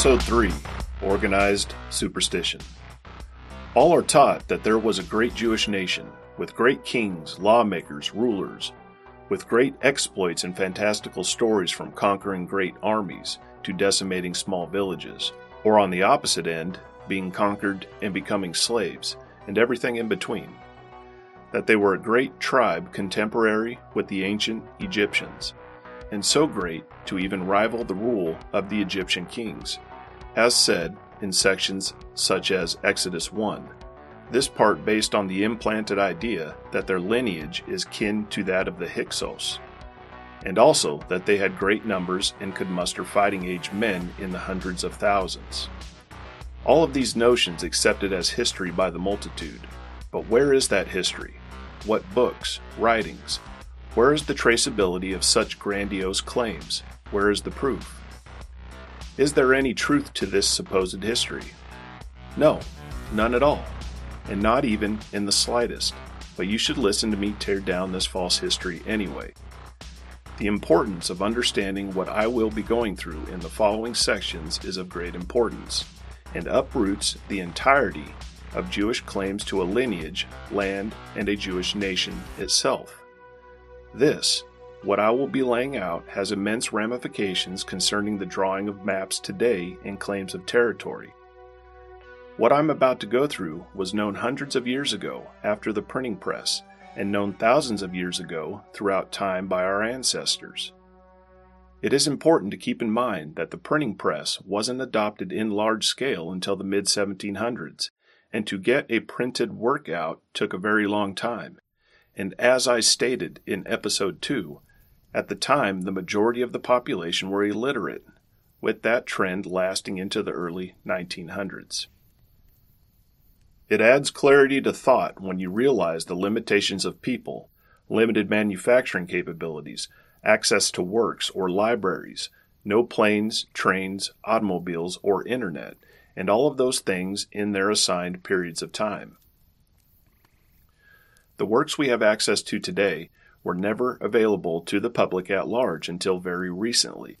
Episode 3 Organized Superstition. All are taught that there was a great Jewish nation, with great kings, lawmakers, rulers, with great exploits and fantastical stories from conquering great armies to decimating small villages, or on the opposite end, being conquered and becoming slaves, and everything in between. That they were a great tribe contemporary with the ancient Egyptians, and so great to even rival the rule of the Egyptian kings, as said in sections such as Exodus 1. This part based on the implanted idea that their lineage is kin to that of the Hyksos, and also that they had great numbers and could muster fighting age men in the hundreds of thousands. All of these notions accepted as history by the multitude. But where is that history? What books, writings? Where is the traceability of such grandiose claims? Where is the proof? Is there any truth to this supposed history? No, none at all, and not even in the slightest. But you should listen to me tear down this false history anyway. The importance of understanding what I will be going through in the following sections is of great importance, and uproots the entirety of Jewish claims to a lineage, land, and a Jewish nation itself. This, what I will be laying out, has immense ramifications concerning the drawing of maps today and claims of territory. What I'm about to go through was known hundreds of years ago after the printing press, and known thousands of years ago throughout time by our ancestors. It is important to keep in mind that the printing press wasn't adopted in large scale until the mid 1700s, and to get a printed work out took a very long time. And as I stated in episode 2, at the time the majority of the population were illiterate, with that trend lasting into the early 1900s. It adds clarity to thought when you realize the limitations of people, limited manufacturing capabilities, access to works or libraries, no planes, trains, automobiles, or internet, and all of those things in their assigned periods of time. The works we have access to today were never available to the public at large until very recently,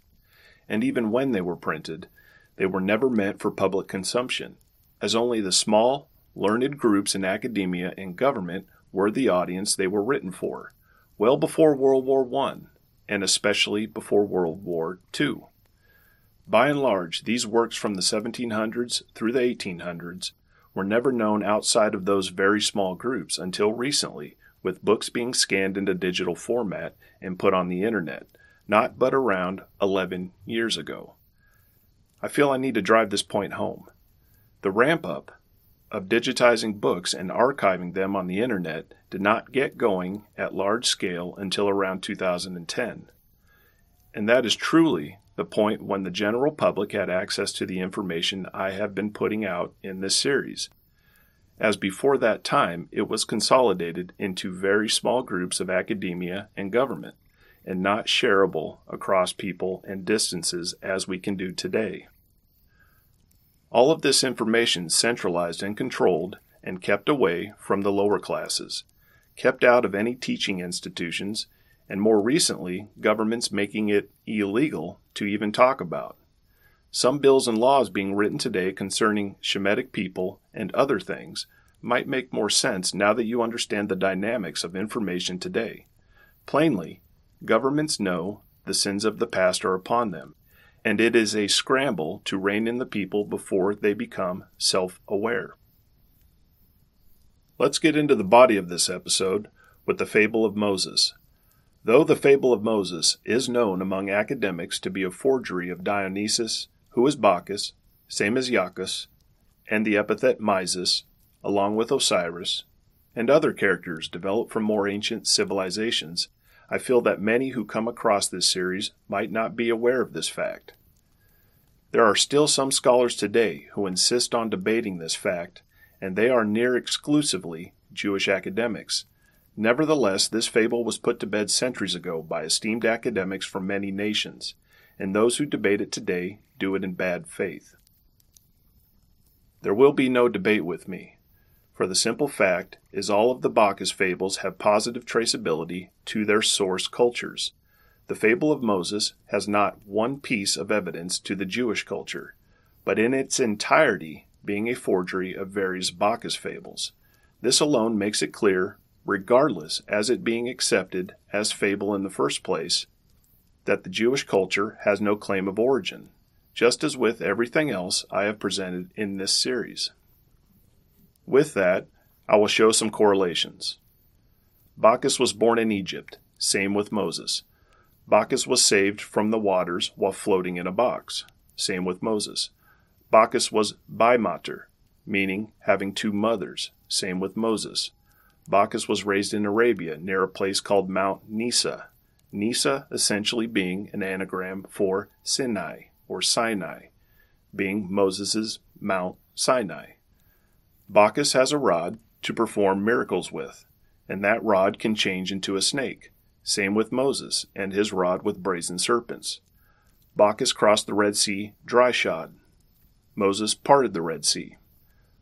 and even when they were printed, they were never meant for public consumption, as only the small, learned groups in academia and government were the audience they were written for, well before World War I, and especially before World War II. By and large, these works from the 1700s through the 1800s were never known outside of those very small groups until recently, with books being scanned into digital format and put on the internet, not but around 11 years ago. I feel I need to drive this point home. The ramp up of digitizing books and archiving them on the internet did not get going at large scale until around 2010. And that is truly the point when the general public had access to the information I have been putting out in this series. As before that time, it was consolidated into very small groups of academia and government, and not shareable across people and distances as we can do today. All of this information centralized and controlled and kept away from the lower classes, kept out of any teaching institutions, and more recently, governments making it illegal to even talk about. Some bills and laws being written today concerning Shemitic people and other things might make more sense now that you understand the dynamics of information today. Plainly, governments know the sins of the past are upon them, and it is a scramble to rein in the people before they become self aware. Let's get into the body of this episode with the fable of Moses. Though the fable of Moses is known among academics to be a forgery of Dionysus, who is Bacchus, same as Iacchus, and the epithet Mysis, along with Osiris, and other characters developed from more ancient civilizations, I feel that many who come across this series might not be aware of this fact. There are still some scholars today who insist on debating this fact, and they are near exclusively Jewish academics. Nevertheless, this fable was put to bed centuries ago by esteemed academics from many nations, and those who debate it today do it in bad faith. There will be no debate with me for the simple fact is all of the Bacchus fables have positive traceability to their source cultures. The fable of Moses has not one piece of evidence to the Jewish culture. but in its entirety being a forgery of various Bacchus fables. This alone makes it clear, regardless as it being accepted as fable in the first place, that the Jewish culture has no claim of origin, just as with everything else I have presented in this series. With that, I will show some correlations. Bacchus was born in Egypt, same with Moses. Bacchus was saved from the waters while floating in a box, same with Moses. Bacchus was bimater, meaning having two mothers, same with Moses. Bacchus was raised in Arabia near a place called Mount Nisa, Nisa essentially being an anagram for Sinai or Sinai, being Moses' Mount Sinai. Bacchus has a rod to perform miracles with, and that rod can change into a snake. Same with Moses and his rod with brazen serpents. Bacchus crossed the Red Sea dry shod. Moses parted the Red Sea.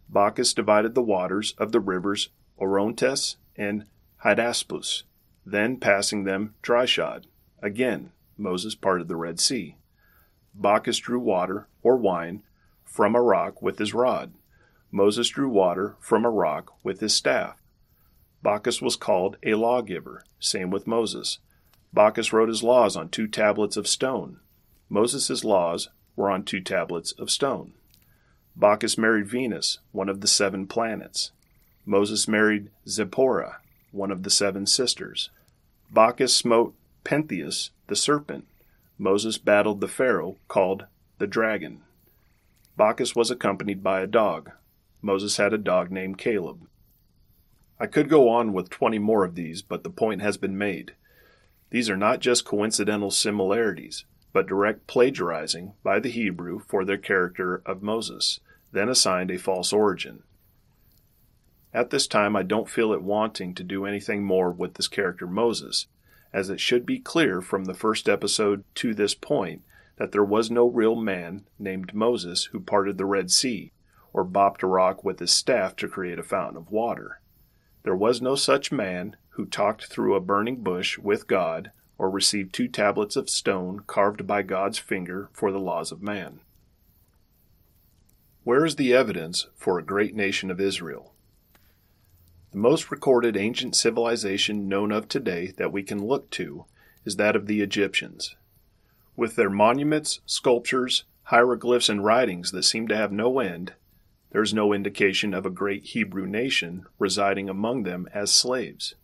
Bacchus divided the waters of the rivers Orontes and Hydaspes, then passing them dry shod. Again, Moses parted the Red Sea. Bacchus drew water, or wine, from a rock with his rod. Moses drew water from a rock with his staff. Bacchus was called a lawgiver, same with Moses. Bacchus wrote his laws on two tablets of stone. Moses' laws were on two tablets of stone. Bacchus married Venus, one of the seven planets. Moses married Zipporah, one of the seven sisters. Bacchus smote Pentheus, the serpent. Moses battled the Pharaoh, called the dragon. Bacchus was accompanied by a dog. Moses had a dog named Caleb. I could go on with 20 more of these, but the point has been made. These are not just coincidental similarities, but direct plagiarizing by the Hebrew for their character of Moses, then assigned a false origin. At this time, I don't feel it wanting to do anything more with this character Moses, as it should be clear from the first episode to this point that there was no real man named Moses who parted the Red Sea, or bopped a rock with his staff to create a fountain of water. There was no such man who talked through a burning bush with God or received two tablets of stone carved by God's finger for the laws of man. Where is the evidence for a great nation of Israel? The most recorded ancient civilization known of today that we can look to is that of the Egyptians. With their monuments, sculptures, hieroglyphs, and writings that seem to have no end, there is no indication of a great Hebrew nation residing among them as slaves.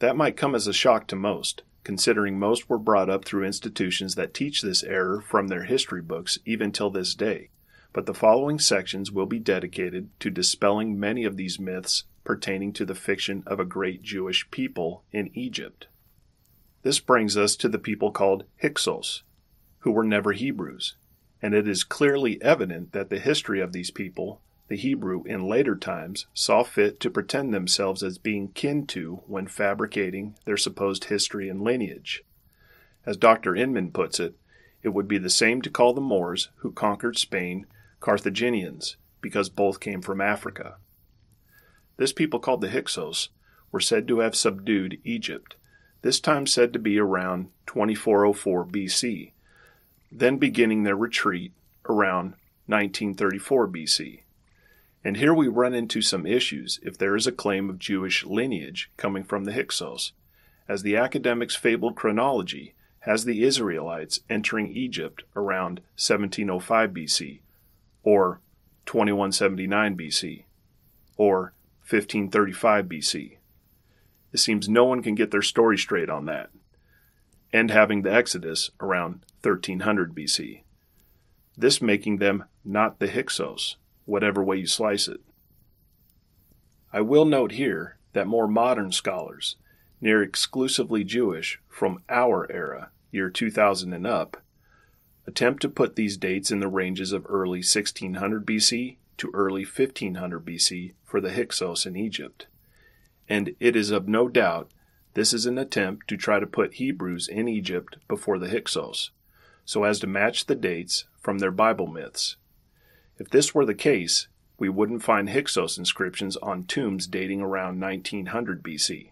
That might come as a shock to most, considering most were brought up through institutions that teach this error from their history books even till this day. But the following sections will be dedicated to dispelling many of these myths pertaining to the fiction of a great Jewish people in Egypt. This brings us to the people called Hyksos, who were never Hebrews, and it is clearly evident that the history of these people, the Hebrew in later times, saw fit to pretend themselves as being kin to when fabricating their supposed history and lineage. As Dr. Inman puts it, it would be the same to call the Moors who conquered Spain Carthaginians, because both came from Africa. This people called the Hyksos were said to have subdued Egypt, this time said to be around 2404 BC, then beginning their retreat around 1934 BC. And here we run into some issues if there is a claim of Jewish lineage coming from the Hyksos, as the academic's fabled chronology has the Israelites entering Egypt around 1705 BC, or 2179 BC, or 1535 BC. It seems no one can get their story straight on that and having the Exodus around 1300 BC. This making them not the Hyksos, whatever way you slice it. I will note here that more modern scholars, near exclusively Jewish from our era, year 2000 and up, attempt to put these dates in the ranges of early 1600 BC to early 1500 BC for the Hyksos in Egypt. And it is of no doubt this is an attempt to try to put Hebrews in Egypt before the Hyksos, so as to match the dates from their Bible myths. If this were the case, we wouldn't find Hyksos inscriptions on tombs dating around 1900 BC.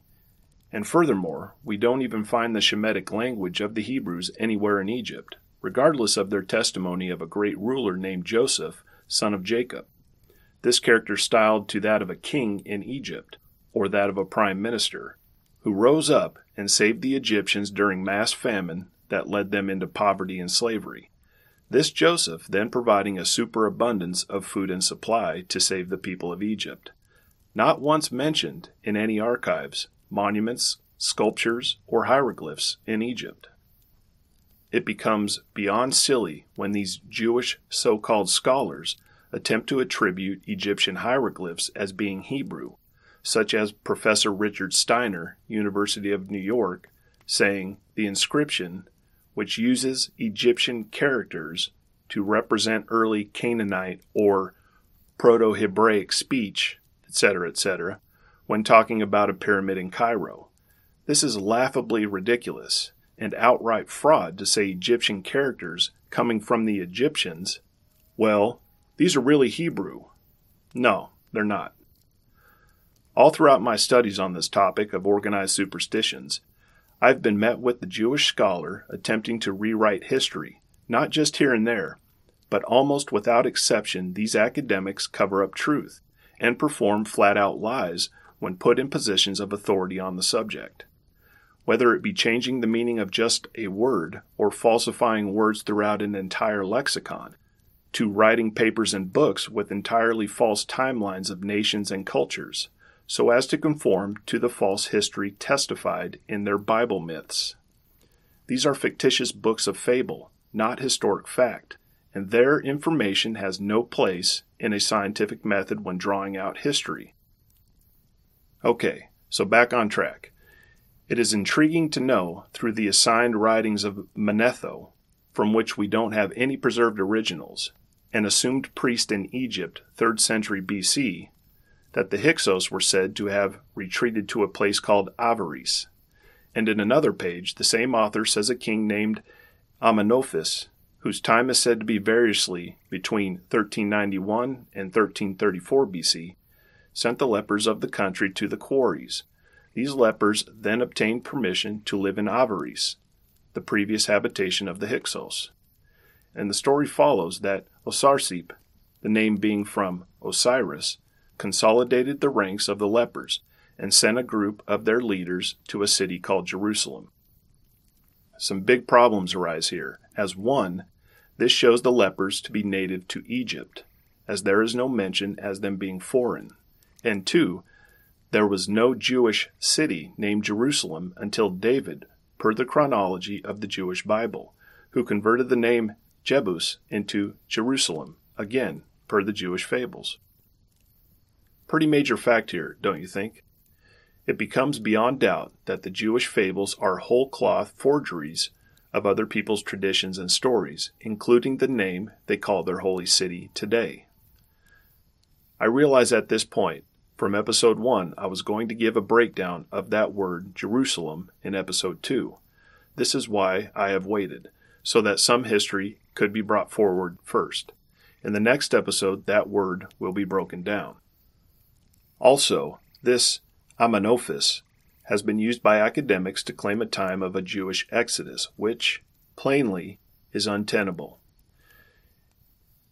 And furthermore, we don't even find the Shemitic language of the Hebrews anywhere in Egypt, regardless of their testimony of a great ruler named Joseph, son of Jacob. This character styled to that of a king in Egypt, or that of a prime minister, who rose up and saved the Egyptians during mass famine that led them into poverty and slavery. This Joseph then providing a superabundance of food and supply to save the people of Egypt. Not once mentioned in any archives, monuments, sculptures, or hieroglyphs in Egypt. It becomes beyond silly when these Jewish so called scholars attempt to attribute Egyptian hieroglyphs as being Hebrew, such as Professor Richard Steiner, University of New York, saying the inscription, which uses Egyptian characters to represent early Canaanite or Proto Hebraic speech, etc., etc., when talking about a pyramid in Cairo. This is laughably ridiculous and outright fraud to say Egyptian characters coming from the Egyptians, well, these are really Hebrew. No, they're not. All throughout my studies on this topic of organized superstitions, I've been met with the Jewish scholar attempting to rewrite history, not just here and there, but almost without exception, these academics cover up truth and perform flat out lies when put in positions of authority on the subject. Whether it be changing the meaning of just a word or falsifying words throughout an entire lexicon, to writing papers and books with entirely false timelines of nations and cultures, so as to conform to the false history testified in their Bible myths. These are fictitious books of fable, not historic fact, and their information has no place in a scientific method when drawing out history. Okay, so back on track. It is intriguing to know, through the assigned writings of Manetho, from which we don't have any preserved originals, an assumed priest in Egypt, 3rd century BC, that the Hyksos were said to have retreated to a place called Avaris. And in another page, the same author says a king named Amenophis, whose time is said to be variously between 1391 and 1334 BC, sent the lepers of the country to the quarries, these lepers then obtained permission to live in Avaris, the previous habitation of the Hyksos. And the story follows that Osarsiph, the name being from Osiris, consolidated the ranks of the lepers and sent a group of their leaders to a city called Jerusalem. Some big problems arise here, as one, this shows the lepers to be native to Egypt, as there is no mention as them being foreign, and two, there was no Jewish city named Jerusalem until David, per the chronology of the Jewish Bible, who converted the name Jebus into Jerusalem, again, per the Jewish fables. Pretty major fact here, don't you think? It becomes beyond doubt that the Jewish fables are whole cloth forgeries of other people's traditions and stories, including the name they call their holy city today. I realize at this point from episode 1, I was going to give a breakdown of that word Jerusalem in episode 2. This is why I have waited, so that some history could be brought forward first. In the next episode, that word will be broken down. Also, this Amenophis has been used by academics to claim a time of a Jewish exodus, which, plainly, is untenable.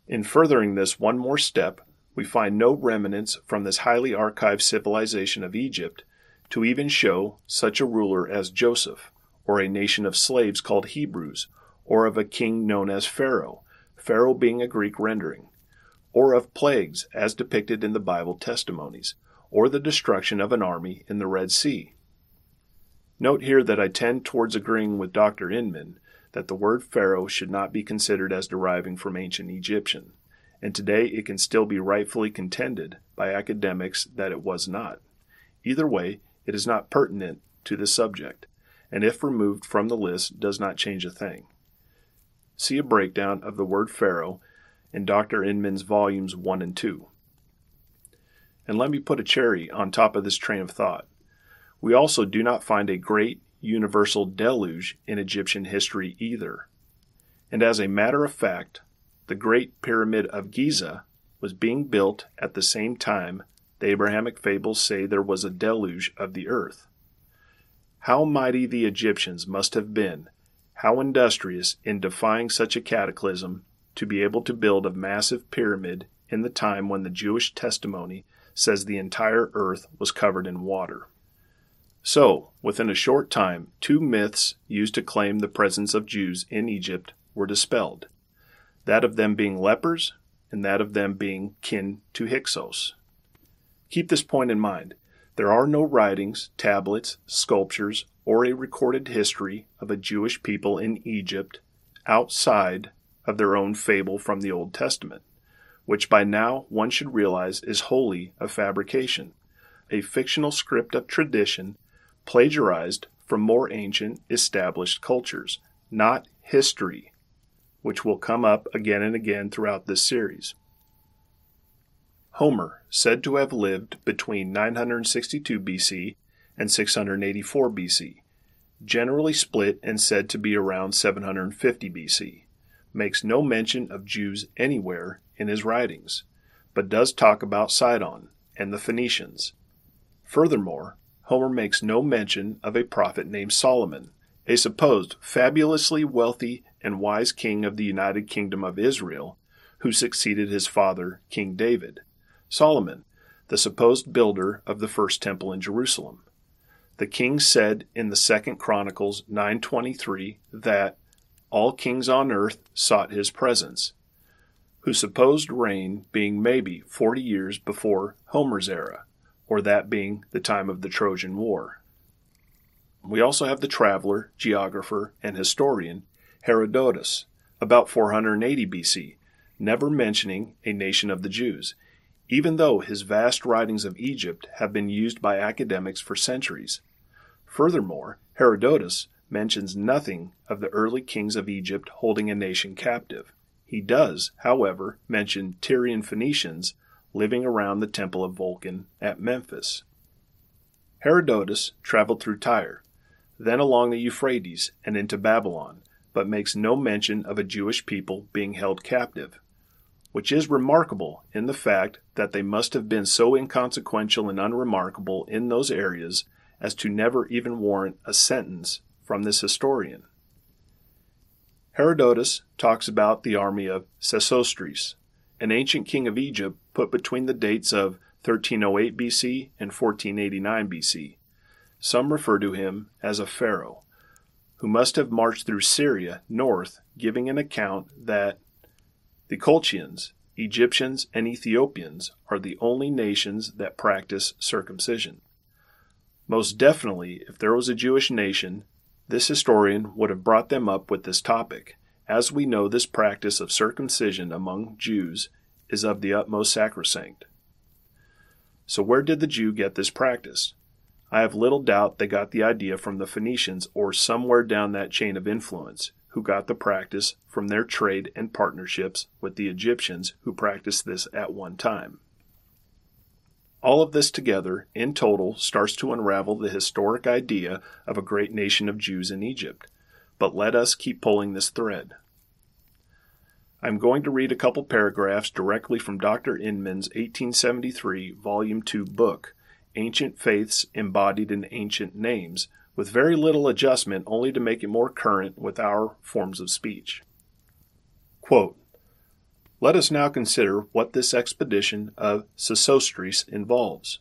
In furthering this one more step, we find no remnants from this highly archived civilization of Egypt to even show such a ruler as Joseph, or a nation of slaves called Hebrews, or of a king known as Pharaoh, Pharaoh being a Greek rendering, or of plagues as depicted in the Bible testimonies, or the destruction of an army in the Red Sea. Note here that I tend towards agreeing with Dr. Inman that the word Pharaoh should not be considered as deriving from ancient Egyptian and today it can still be rightfully contended by academics that it was not. Either way, it is not pertinent to the subject, and if removed from the list, does not change a thing. See a breakdown of the word Pharaoh in Dr. Inman's volumes 1 and 2. And let me put a cherry on top of this train of thought. We also do not find a great universal deluge in Egyptian history either. And as a matter of fact, the Great Pyramid of Giza was being built at the same time the Abrahamic fables say there was a deluge of the earth. How mighty the Egyptians must have been how industrious in defying such a cataclysm to be able to build a massive pyramid in the time when the Jewish testimony says the entire earth was covered in water. So, within a short time, two myths used to claim the presence of Jews in Egypt were dispelled that of them being lepers and that of them being kin to Hyksos. Keep this point in mind. There are no writings, tablets, sculptures, or a recorded history of a Jewish people in Egypt outside of their own fable from the Old Testament, which by now one should realize is wholly a fabrication, a fictional script of tradition plagiarized from more ancient established cultures, not history, which will come up again and again throughout this series. Homer, said to have lived between 962 BC and 684 BC, generally split and said to be around 750 BC, makes no mention of Jews anywhere in his writings, but does talk about Sidon and the Phoenicians. Furthermore, Homer makes no mention of a prophet named Solomon, a supposed fabulously wealthy and wise king of the United Kingdom of Israel, who succeeded his father, King David. Solomon, the supposed builder of the first temple in Jerusalem. The king said in the second Chronicles 9:23 that all kings on earth sought his presence, whose supposed reign being maybe 40 years before Homer's era or that being the time of the Trojan War. We also have the traveler, geographer, and historian Herodotus, about 480 BC, never mentioning a nation of the Jews, even though his vast writings of Egypt have been used by academics for centuries. Furthermore, Herodotus mentions nothing of the early kings of Egypt holding a nation captive. He does, however, mention Tyrian Phoenicians living around the temple of Vulcan at Memphis. Herodotus traveled through Tyre, then along the Euphrates and into Babylon, but makes no mention of a Jewish people being held captive, which is remarkable in the fact that they must have been so inconsequential and unremarkable in those areas as to never even warrant a sentence from this historian. Herodotus talks about the army of Sesostris, an ancient king of Egypt put between the dates of 1308 BC and 1489 BC. Some refer to him as a pharaoh, who must have marched through Syria north, giving an account that the Colchians, Egyptians, and Ethiopians are the only nations that practice circumcision. Most definitely, if there was a Jewish nation, this historian would have brought them up with this topic, as we know, this practice of circumcision among Jews is of the utmost sacrosanct. So, where did the Jew get this practice? I have little doubt they got the idea from the Phoenicians or somewhere down that chain of influence, who got the practice from their trade and partnerships with the Egyptians who practiced this at one time. All of this together, in total, starts to unravel the historic idea of a great nation of Jews in Egypt. But let us keep pulling this thread. I'm going to read a couple paragraphs directly from Dr. Inman's 1873 Volume 2 book, Ancient Faiths Embodied in Ancient Names, with very little adjustment only to make it more current with our forms of speech. Quote, Let us now consider what this expedition of Sesostris involves.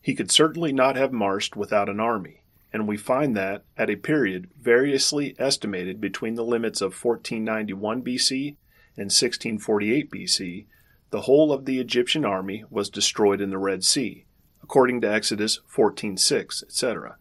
He could certainly not have marched without an army and we find that, at a period variously estimated between the limits of 1491 BC and 1648 BC, the whole of the Egyptian army was destroyed in the Red Sea, according to Exodus 14:6, etc.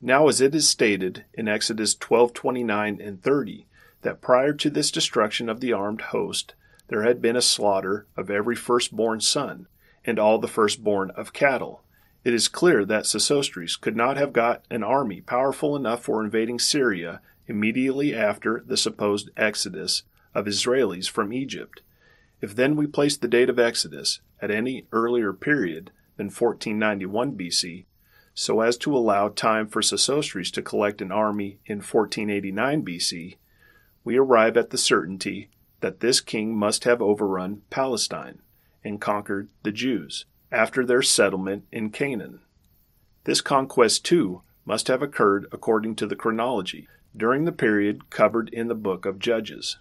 Now as it is stated in Exodus 12:29 and 30 that prior to this destruction of the armed host there had been a slaughter of every firstborn son and all the firstborn of cattle it is clear that Sesostris could not have got an army powerful enough for invading Syria immediately after the supposed exodus of Israelis from Egypt. If then we place the date of Exodus at any earlier period than 1491 BC, so as to allow time for Sesostris to collect an army in 1489 BC, we arrive at the certainty that this king must have overrun Palestine and conquered the Jews after their settlement in Canaan. This conquest, too, must have occurred according to the chronology, during the period covered in the book of Judges.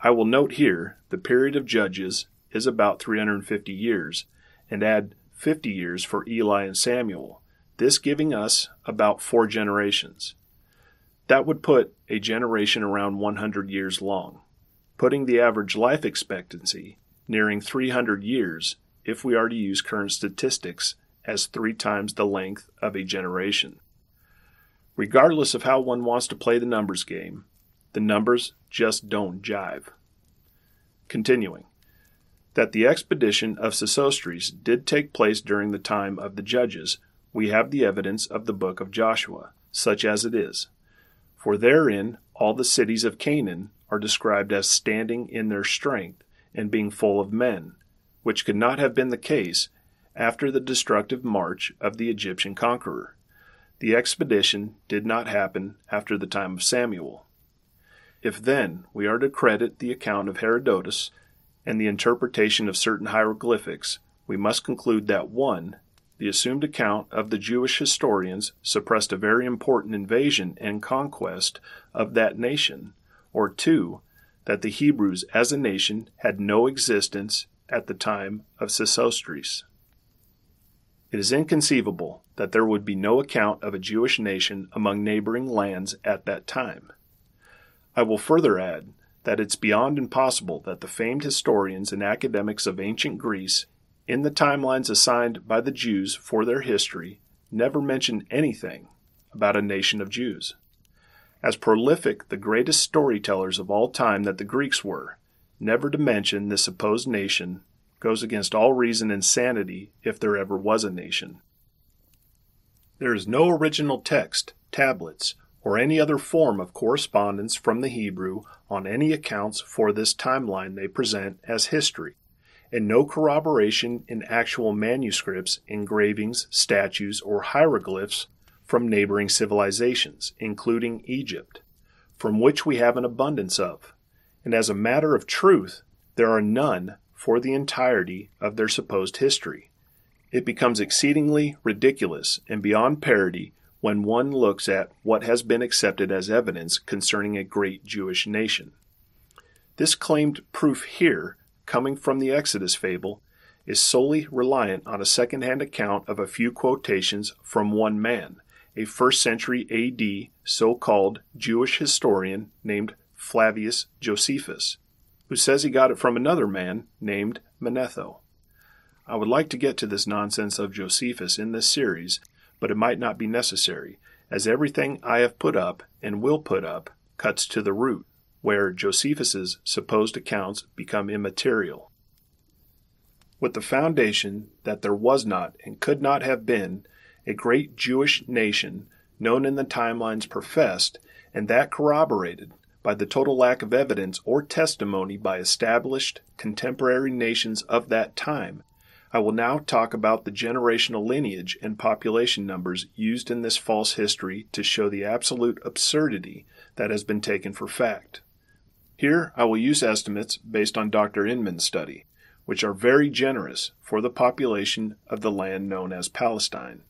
I will note here the period of Judges is about 350 years, and add 50 years for Eli and Samuel, this giving us about four generations. That would put a generation around 100 years long, putting the average life expectancy nearing 300 years if we are to use current statistics as three times the length of a generation. Regardless of how one wants to play the numbers game, the numbers just don't jive. Continuing, that the expedition of Sesostris did take place during the time of the judges, we have the evidence of the book of Joshua, such as it is. For therein all the cities of Canaan are described as standing in their strength and being full of men, which could not have been the case after the destructive march of the Egyptian conqueror. The expedition did not happen after the time of Samuel. If then we are to credit the account of Herodotus and the interpretation of certain hieroglyphics, we must conclude that 1. The assumed account of the Jewish historians suppressed a very important invasion and conquest of that nation, or 2 that the Hebrews as a nation had no existence at the time of Sesostris. It is inconceivable that there would be no account of a Jewish nation among neighboring lands at that time. I will further add that it's beyond impossible that the famed historians and academics of ancient Greece, in the timelines assigned by the Jews for their history, never mention anything about a nation of Jews as prolific the greatest storytellers of all time that the Greeks were, never to mention this supposed nation goes against all reason and sanity if there ever was a nation. There is no original text, tablets, or any other form of correspondence from the Hebrew on any accounts for this timeline they present as history, and no corroboration in actual manuscripts, engravings, statues, or hieroglyphs from neighboring civilizations, including Egypt, from which we have an abundance of, and as a matter of truth, there are none for the entirety of their supposed history. It becomes exceedingly ridiculous and beyond parody when one looks at what has been accepted as evidence concerning a great Jewish nation. This claimed proof here, coming from the Exodus fable, is solely reliant on a second hand account of a few quotations from one man, a first century AD so called Jewish historian named Flavius Josephus, who says he got it from another man named Manetho. I would like to get to this nonsense of Josephus in this series, but it might not be necessary, as everything I have put up and will put up cuts to the root, where Josephus's supposed accounts become immaterial. With the foundation that there was not and could not have been a great Jewish nation known in the timelines professed, and that corroborated by the total lack of evidence or testimony by established contemporary nations of that time, I will now talk about the generational lineage and population numbers used in this false history to show the absolute absurdity that has been taken for fact. Here I will use estimates based on Dr. Inman's study, which are very generous for the population of the land known as Palestine.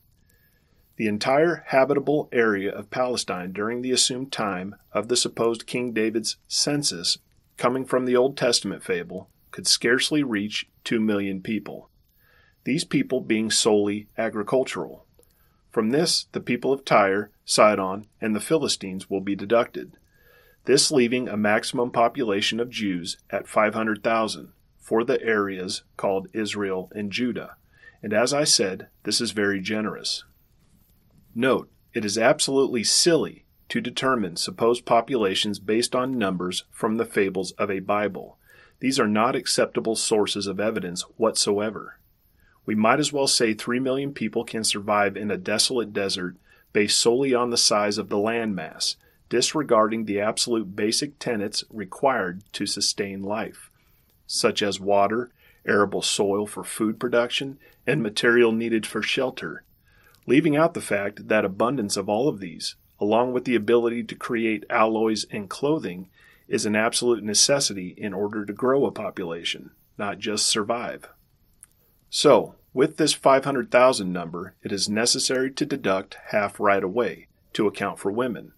The entire habitable area of Palestine during the assumed time of the supposed King David's census, coming from the Old Testament fable, could scarcely reach 2 million people, these people being solely agricultural. From this, the people of Tyre, Sidon, and the Philistines will be deducted, this leaving a maximum population of Jews at 500,000 for the areas called Israel and Judah. And as I said, this is very generous. Note, it is absolutely silly to determine supposed populations based on numbers from the fables of a Bible. These are not acceptable sources of evidence whatsoever. We might as well say 3 million people can survive in a desolate desert based solely on the size of the landmass, disregarding the absolute basic tenets required to sustain life, such as water, arable soil for food production, and material needed for shelter, leaving out the fact that abundance of all of these, along with the ability to create alloys and clothing, is an absolute necessity in order to grow a population, not just survive. So, with this 500,000 number, it is necessary to deduct half right away to account for women.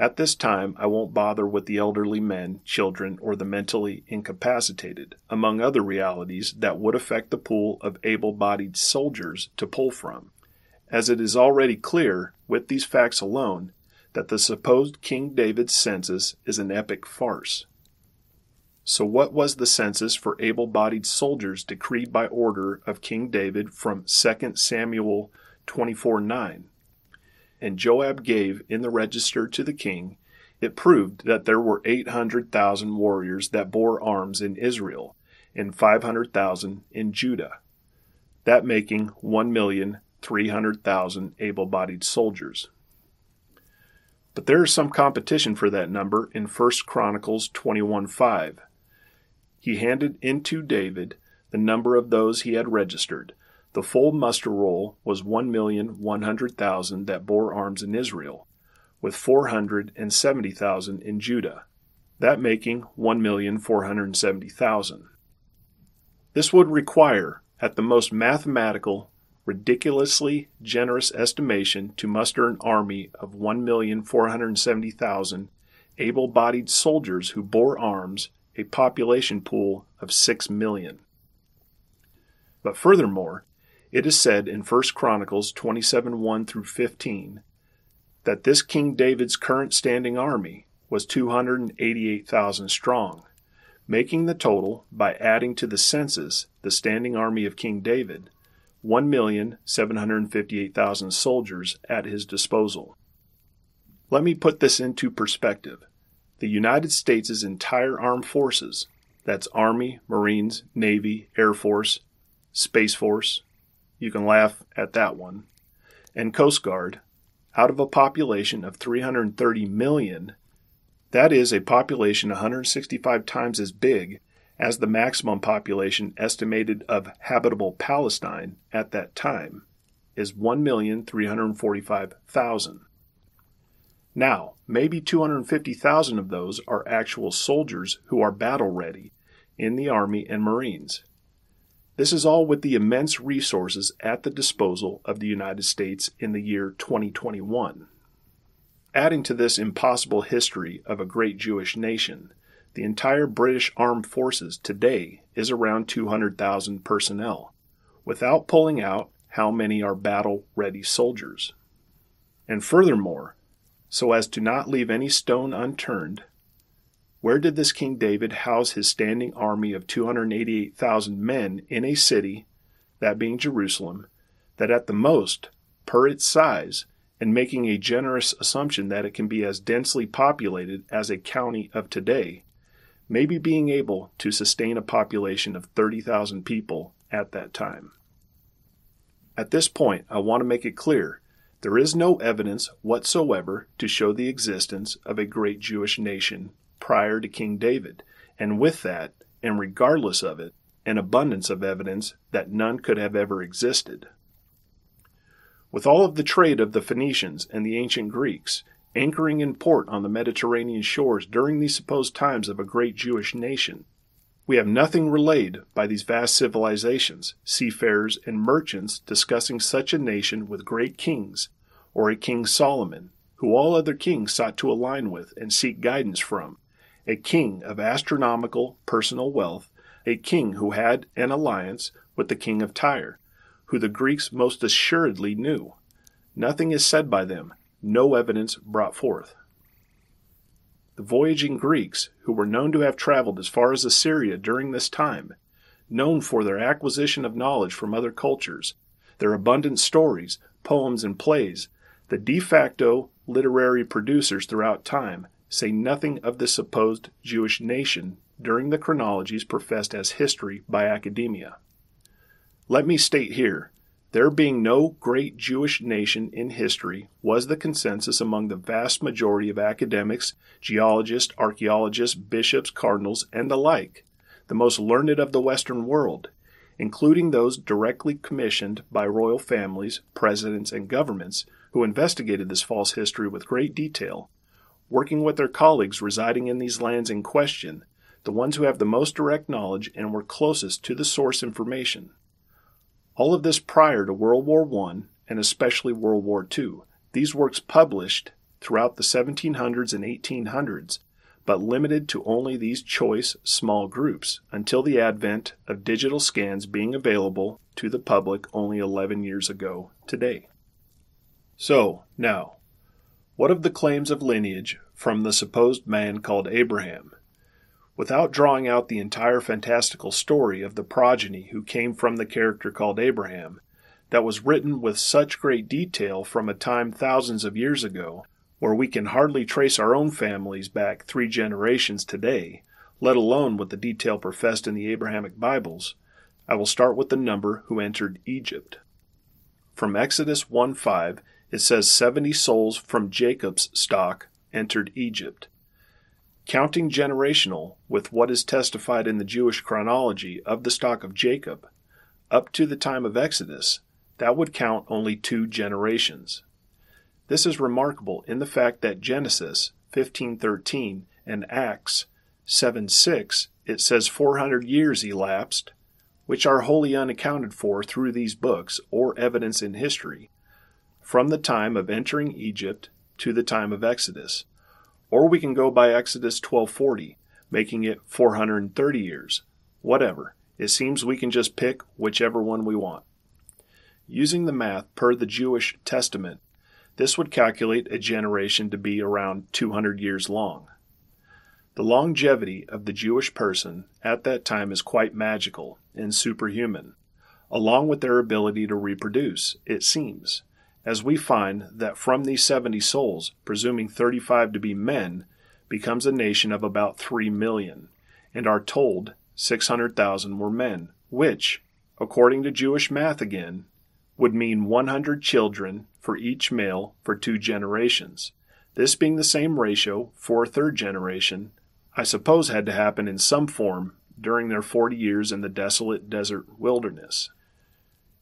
At this time, I won't bother with the elderly men, children, or the mentally incapacitated, among other realities that would affect the pool of able bodied soldiers to pull from, as it is already clear, with these facts alone, that the supposed King David's census is an epic farce. So, what was the census for able bodied soldiers decreed by order of King David from 2 Samuel 24 9? And Joab gave in the register to the king, it proved that there were 800,000 warriors that bore arms in Israel, and 500,000 in Judah, that making 1,300,000 able bodied soldiers. But there is some competition for that number in 1 Chronicles 21 5 he handed into David the number of those he had registered. The full muster roll was one million one hundred thousand that bore arms in Israel, with four hundred and seventy thousand in Judah, that making one million four hundred and seventy thousand. This would require, at the most mathematical, ridiculously generous estimation, to muster an army of one million four hundred and seventy thousand able bodied soldiers who bore arms a population pool of 6 million. But furthermore, it is said in 1 Chronicles 27 1 through 15 that this King David's current standing army was 288,000 strong, making the total, by adding to the census the standing army of King David, 1,758,000 soldiers at his disposal. Let me put this into perspective the United States' entire armed forces that's Army, Marines, Navy, Air Force, Space Force you can laugh at that one and Coast Guard out of a population of 330 million that is a population 165 times as big as the maximum population estimated of habitable Palestine at that time is 1,345,000. Now, maybe 250,000 of those are actual soldiers who are battle ready in the Army and Marines. This is all with the immense resources at the disposal of the United States in the year 2021. Adding to this impossible history of a great Jewish nation, the entire British Armed Forces today is around 200,000 personnel, without pulling out how many are battle ready soldiers. And furthermore, so as to not leave any stone unturned. Where did this King David house his standing army of 288,000 men in a city, that being Jerusalem, that at the most, per its size, and making a generous assumption that it can be as densely populated as a county of today, maybe being able to sustain a population of 30,000 people at that time? At this point, I want to make it clear there is no evidence whatsoever to show the existence of a great Jewish nation prior to King David, and with that, and regardless of it, an abundance of evidence that none could have ever existed. With all of the trade of the Phoenicians and the ancient Greeks anchoring in port on the Mediterranean shores during these supposed times of a great Jewish nation, we have nothing relayed by these vast civilizations, seafarers, and merchants discussing such a nation with great kings, or a King Solomon, who all other kings sought to align with and seek guidance from, a king of astronomical personal wealth, a king who had an alliance with the king of Tyre, who the Greeks most assuredly knew. Nothing is said by them, no evidence brought forth. The voyaging Greeks, who were known to have traveled as far as Assyria during this time, known for their acquisition of knowledge from other cultures, their abundant stories, poems, and plays, the de facto literary producers throughout time say nothing of the supposed Jewish nation during the chronologies professed as history by academia. Let me state here there being no great Jewish nation in history was the consensus among the vast majority of academics, geologists, archaeologists, bishops, cardinals, and the like, the most learned of the Western world, including those directly commissioned by royal families, presidents, and governments who investigated this false history with great detail, working with their colleagues residing in these lands in question, the ones who have the most direct knowledge and were closest to the source information. All of this prior to World War I and especially World War II. These works published throughout the 1700s and 1800s, but limited to only these choice small groups until the advent of digital scans being available to the public only 11 years ago today. So, now, what of the claims of lineage from the supposed man called Abraham? Without drawing out the entire fantastical story of the progeny who came from the character called Abraham, that was written with such great detail from a time thousands of years ago, where we can hardly trace our own families back three generations today, let alone with the detail professed in the Abrahamic Bibles, I will start with the number who entered Egypt. From Exodus 1 5, it says 70 souls from Jacob's stock entered Egypt. Counting generational with what is testified in the Jewish chronology of the stock of Jacob, up to the time of Exodus, that would count only two generations. This is remarkable in the fact that Genesis 15:13 and Acts 7:6 it says 400 years elapsed, which are wholly unaccounted for through these books or evidence in history, from the time of entering Egypt to the time of Exodus. Or we can go by Exodus 12:40, making it 430 years. Whatever. It seems we can just pick whichever one we want. Using the math per the Jewish Testament, this would calculate a generation to be around 200 years long. The longevity of the Jewish person at that time is quite magical and superhuman, along with their ability to reproduce, it seems, as we find that from these 70 souls, presuming 35 to be men, becomes a nation of about 3 million, and are told 600,000 were men, which, according to Jewish math again, would mean 100 children for each male for two generations. This being the same ratio for a third generation, I suppose had to happen in some form during their 40 years in the desolate desert wilderness.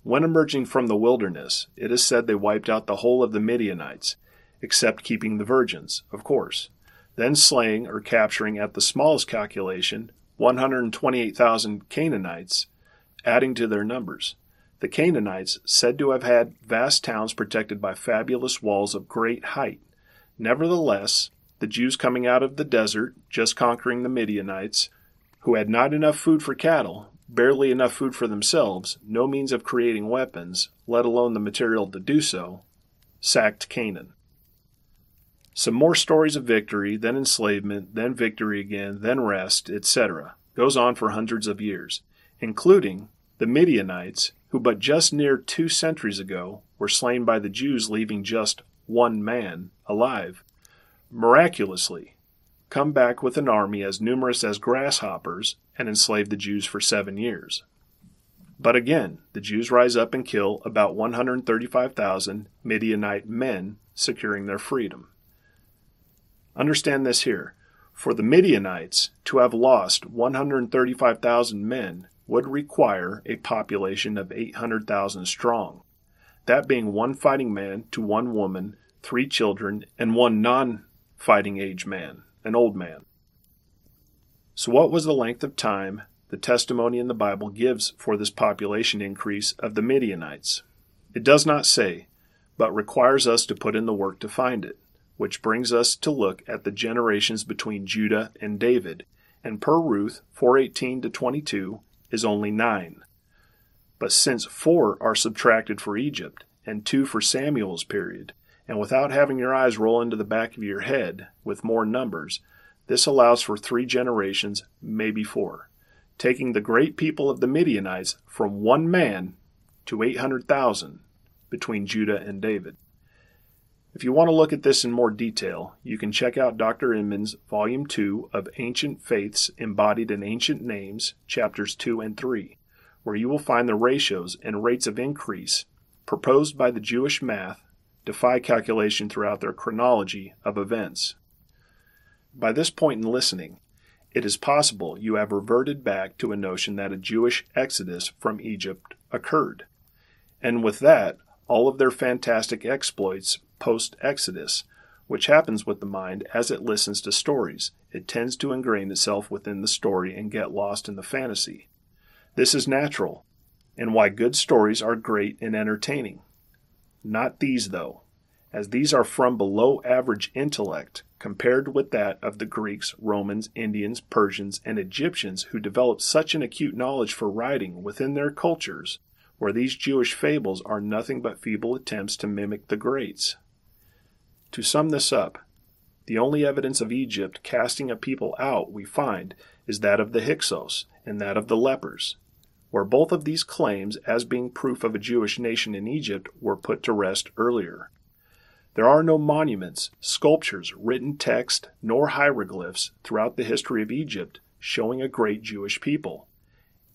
When emerging from the wilderness, it is said they wiped out the whole of the Midianites, except keeping the virgins, of course, then slaying or capturing at the smallest calculation 128,000 Canaanites, adding to their numbers. The Canaanites, said to have had vast towns protected by fabulous walls of great height. Nevertheless, the Jews coming out of the desert, just conquering the Midianites, who had not enough food for cattle, barely enough food for themselves, no means of creating weapons, let alone the material to do so, sacked Canaan. Some more stories of victory, then enslavement, then victory again, then rest, etc., goes on for hundreds of years, including the Midianites, who but just near two centuries ago were slain by the Jews, leaving just one man alive, miraculously come back with an army as numerous as grasshoppers and enslave the Jews for seven years. But again, the Jews rise up and kill about 135,000 Midianite men, securing their freedom. Understand this here. For the Midianites to have lost 135,000 men would require a population of 800,000 strong, that being one fighting man to one woman, three children, and one non fighting age man, an old man. So, what was the length of time the testimony in the Bible gives for this population increase of the Midianites? It does not say, but requires us to put in the work to find it, which brings us to look at the generations between Judah and David, and per Ruth 418 to 22 is only nine. But since four are subtracted for Egypt and two for Samuel's period, and without having your eyes roll into the back of your head with more numbers, this allows for three generations, maybe four, taking the great people of the Midianites from one man to 800,000 between Judah and David. If you want to look at this in more detail, you can check out Dr. Inman's Volume 2 of Ancient Faiths Embodied in Ancient Names, Chapters 2 and 3, where you will find the ratios and rates of increase proposed by the Jewish math defy calculation throughout their chronology of events. By this point in listening, it is possible you have reverted back to a notion that a Jewish exodus from Egypt occurred, and with that, all of their fantastic exploits post Exodus, which happens with the mind as it listens to stories. It tends to ingrain itself within the story and get lost in the fantasy. This is natural, and why good stories are great and entertaining. Not these, though. as these are from below average intellect compared with that of the Greeks, Romans, Indians, Persians, and Egyptians who developed such an acute knowledge for writing within their cultures, where these Jewish fables are nothing but feeble attempts to mimic the greats. To sum this up, the only evidence of Egypt casting a people out we find is that of the Hyksos and that of the lepers, where both of these claims as being proof of a Jewish nation in Egypt were put to rest earlier. There are no monuments, sculptures, written text, nor hieroglyphs throughout the history of Egypt showing a great Jewish people.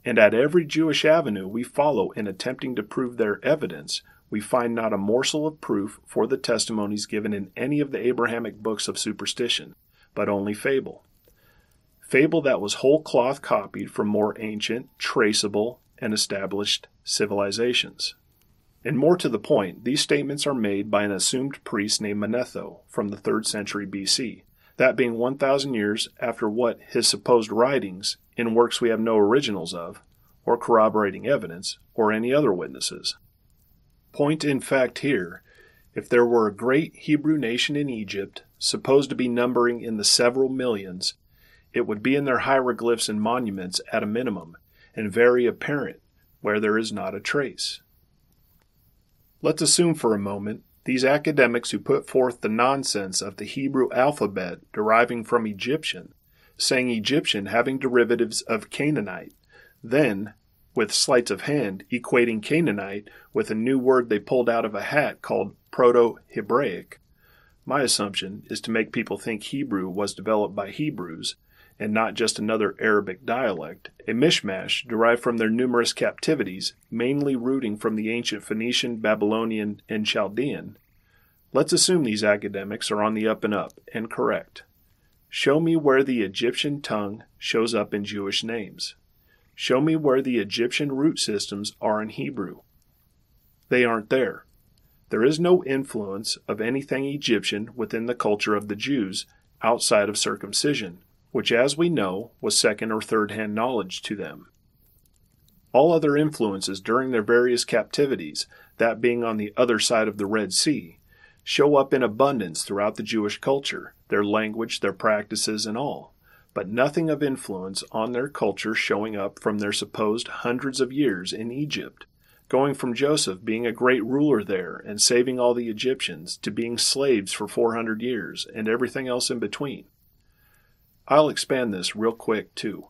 And at every Jewish avenue we follow in attempting to prove their evidence, we find not a morsel of proof for the testimonies given in any of the Abrahamic books of superstition, but only fable. Fable that was whole cloth copied from more ancient, traceable, and established civilizations. And more to the point, these statements are made by an assumed priest named Manetho from the 3rd century BC, that being 1,000 years after what his supposed writings, in works we have no originals of, or corroborating evidence, or any other witnesses. Point in fact here if there were a great Hebrew nation in Egypt, supposed to be numbering in the several millions, it would be in their hieroglyphs and monuments at a minimum, and very apparent where there is not a trace. Let's assume for a moment these academics who put forth the nonsense of the Hebrew alphabet deriving from Egyptian, saying Egyptian having derivatives of Canaanite, then, with sleights of hand, equating Canaanite with a new word they pulled out of a hat called Proto Hebraic. My assumption is to make people think Hebrew was developed by Hebrews and not just another Arabic dialect, a mishmash derived from their numerous captivities, mainly rooting from the ancient Phoenician, Babylonian, and Chaldean. Let's assume these academics are on the up and up and correct. Show me where the Egyptian tongue shows up in Jewish names. Show me where the Egyptian root systems are in Hebrew. They aren't there. There is no influence of anything Egyptian within the culture of the Jews outside of circumcision, which, as we know, was second or third hand knowledge to them. All other influences during their various captivities, that being on the other side of the Red Sea, show up in abundance throughout the Jewish culture, their language, their practices, and all, but nothing of influence on their culture showing up from their supposed hundreds of years in Egypt, going from Joseph being a great ruler there and saving all the Egyptians to being slaves for 400 years and everything else in between. I'll expand this real quick, too.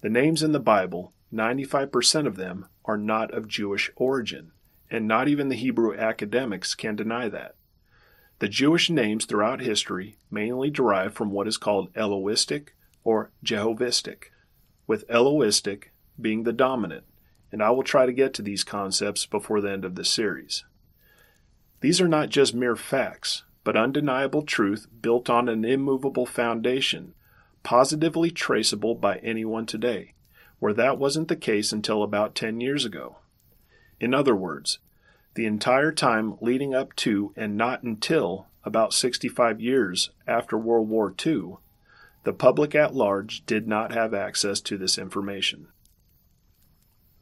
The names in the Bible, 95% of them, are not of Jewish origin, and not even the Hebrew academics can deny that. The Jewish names throughout history mainly derive from what is called Elohistic or Jehovistic, with Elohistic being the dominant, and I will try to get to these concepts before the end of this series. These are not just mere facts, but undeniable truth built on an immovable foundation positively traceable by anyone today, where that wasn't the case until about 10 years ago. In other words, the entire time leading up to and not until about 65 years after World War II, the public at large did not have access to this information.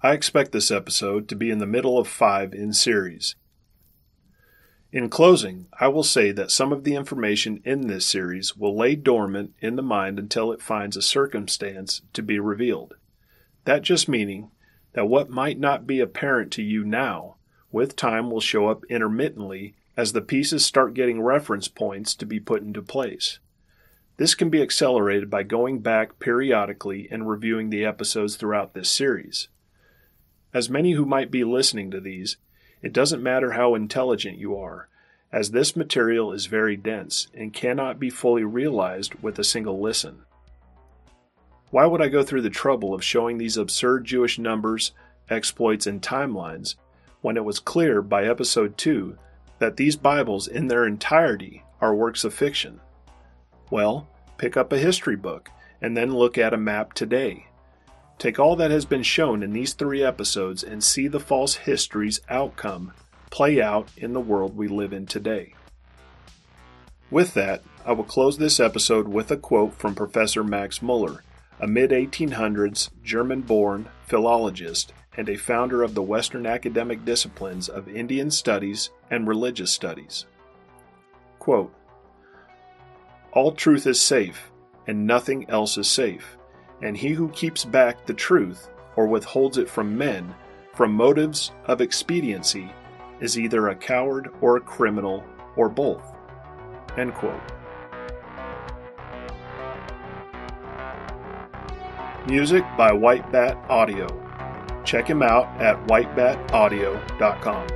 I expect this episode to be in the middle of five in series, in closing, I will say that some of the information in this series will lay dormant in the mind until it finds a circumstance to be revealed. That just meaning that what might not be apparent to you now, with time will show up intermittently as the pieces start getting reference points to be put into place. This can be accelerated by going back periodically and reviewing the episodes throughout this series. As many who might be listening to these it doesn't matter how intelligent you are, as this material is very dense and cannot be fully realized with a single listen. Why would I go through the trouble of showing these absurd Jewish numbers, exploits, and timelines when it was clear by episode 2 that these Bibles in their entirety are works of fiction? Well, pick up a history book and then look at a map today Take all that has been shown in these three episodes and see the false history's outcome play out in the world we live in today. With that, I will close this episode with a quote from Professor Max Muller, a mid 1800s German born philologist and a founder of the Western academic disciplines of Indian studies and religious studies. Quote, All truth is safe, and nothing else is safe, and he who keeps back the truth or withholds it from men from motives of expediency is either a coward or a criminal or both. End quote. Music by White Bat Audio. Check him out at whitebataudio.com.